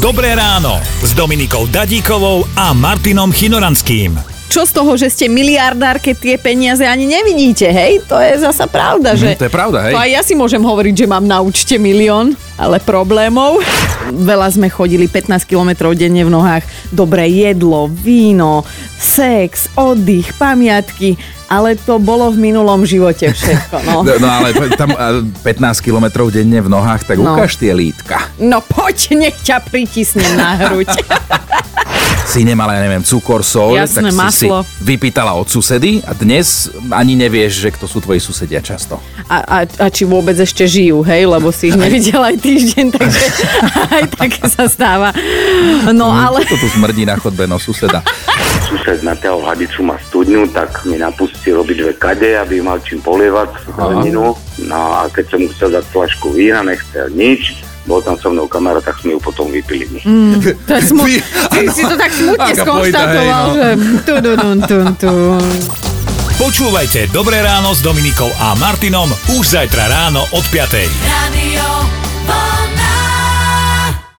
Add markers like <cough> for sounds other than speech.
Dobré ráno s Dominikou Dadíkovou a Martinom Chinoranským. Čo z toho, že ste miliardár, keď tie peniaze ani nevidíte, hej? To je zasa pravda, že... to je pravda, hej. To aj ja si môžem hovoriť, že mám na účte milión, ale problémov. Veľa sme chodili 15 kilometrov denne v nohách. Dobré jedlo, víno, sex, oddych, pamiatky. Ale to bolo v minulom živote všetko, no. <laughs> No, no ale tam a, 15 kilometrov denne v nohách, tak No. ukáž tie lítka. No poď, nech ťa pritisnem na hruď. <laughs> Si nemala, ja neviem, cukor, sol, Jasné, tak si maslo. si vypýtala od susedy a dnes ani nevieš, že kto sú tvoji susedia často. A, a, a či vôbec ešte žijú, hej, lebo si ich nevidel aj týždeň, <laughs> takže aj také sa stáva. No ale... Čo to tu smrdí na chodbe, no suseda. sused natiahol hadicu, má studňu, tak mi napustil obyčve kade, aby mal čím polievať zeleninu. No a keď som chcel dať flašku vína, nechcel nič. Bol tam so mnou kamarát, tak sme ju potom vypili my. To je <laughs> smut... Ty si to tak smutne skonštatoval, pojda, že... Tu, tu, tu, tu, tu. Počúvajte Dobré ráno s Dominikou a Martinom už zajtra ráno od 5. Radio.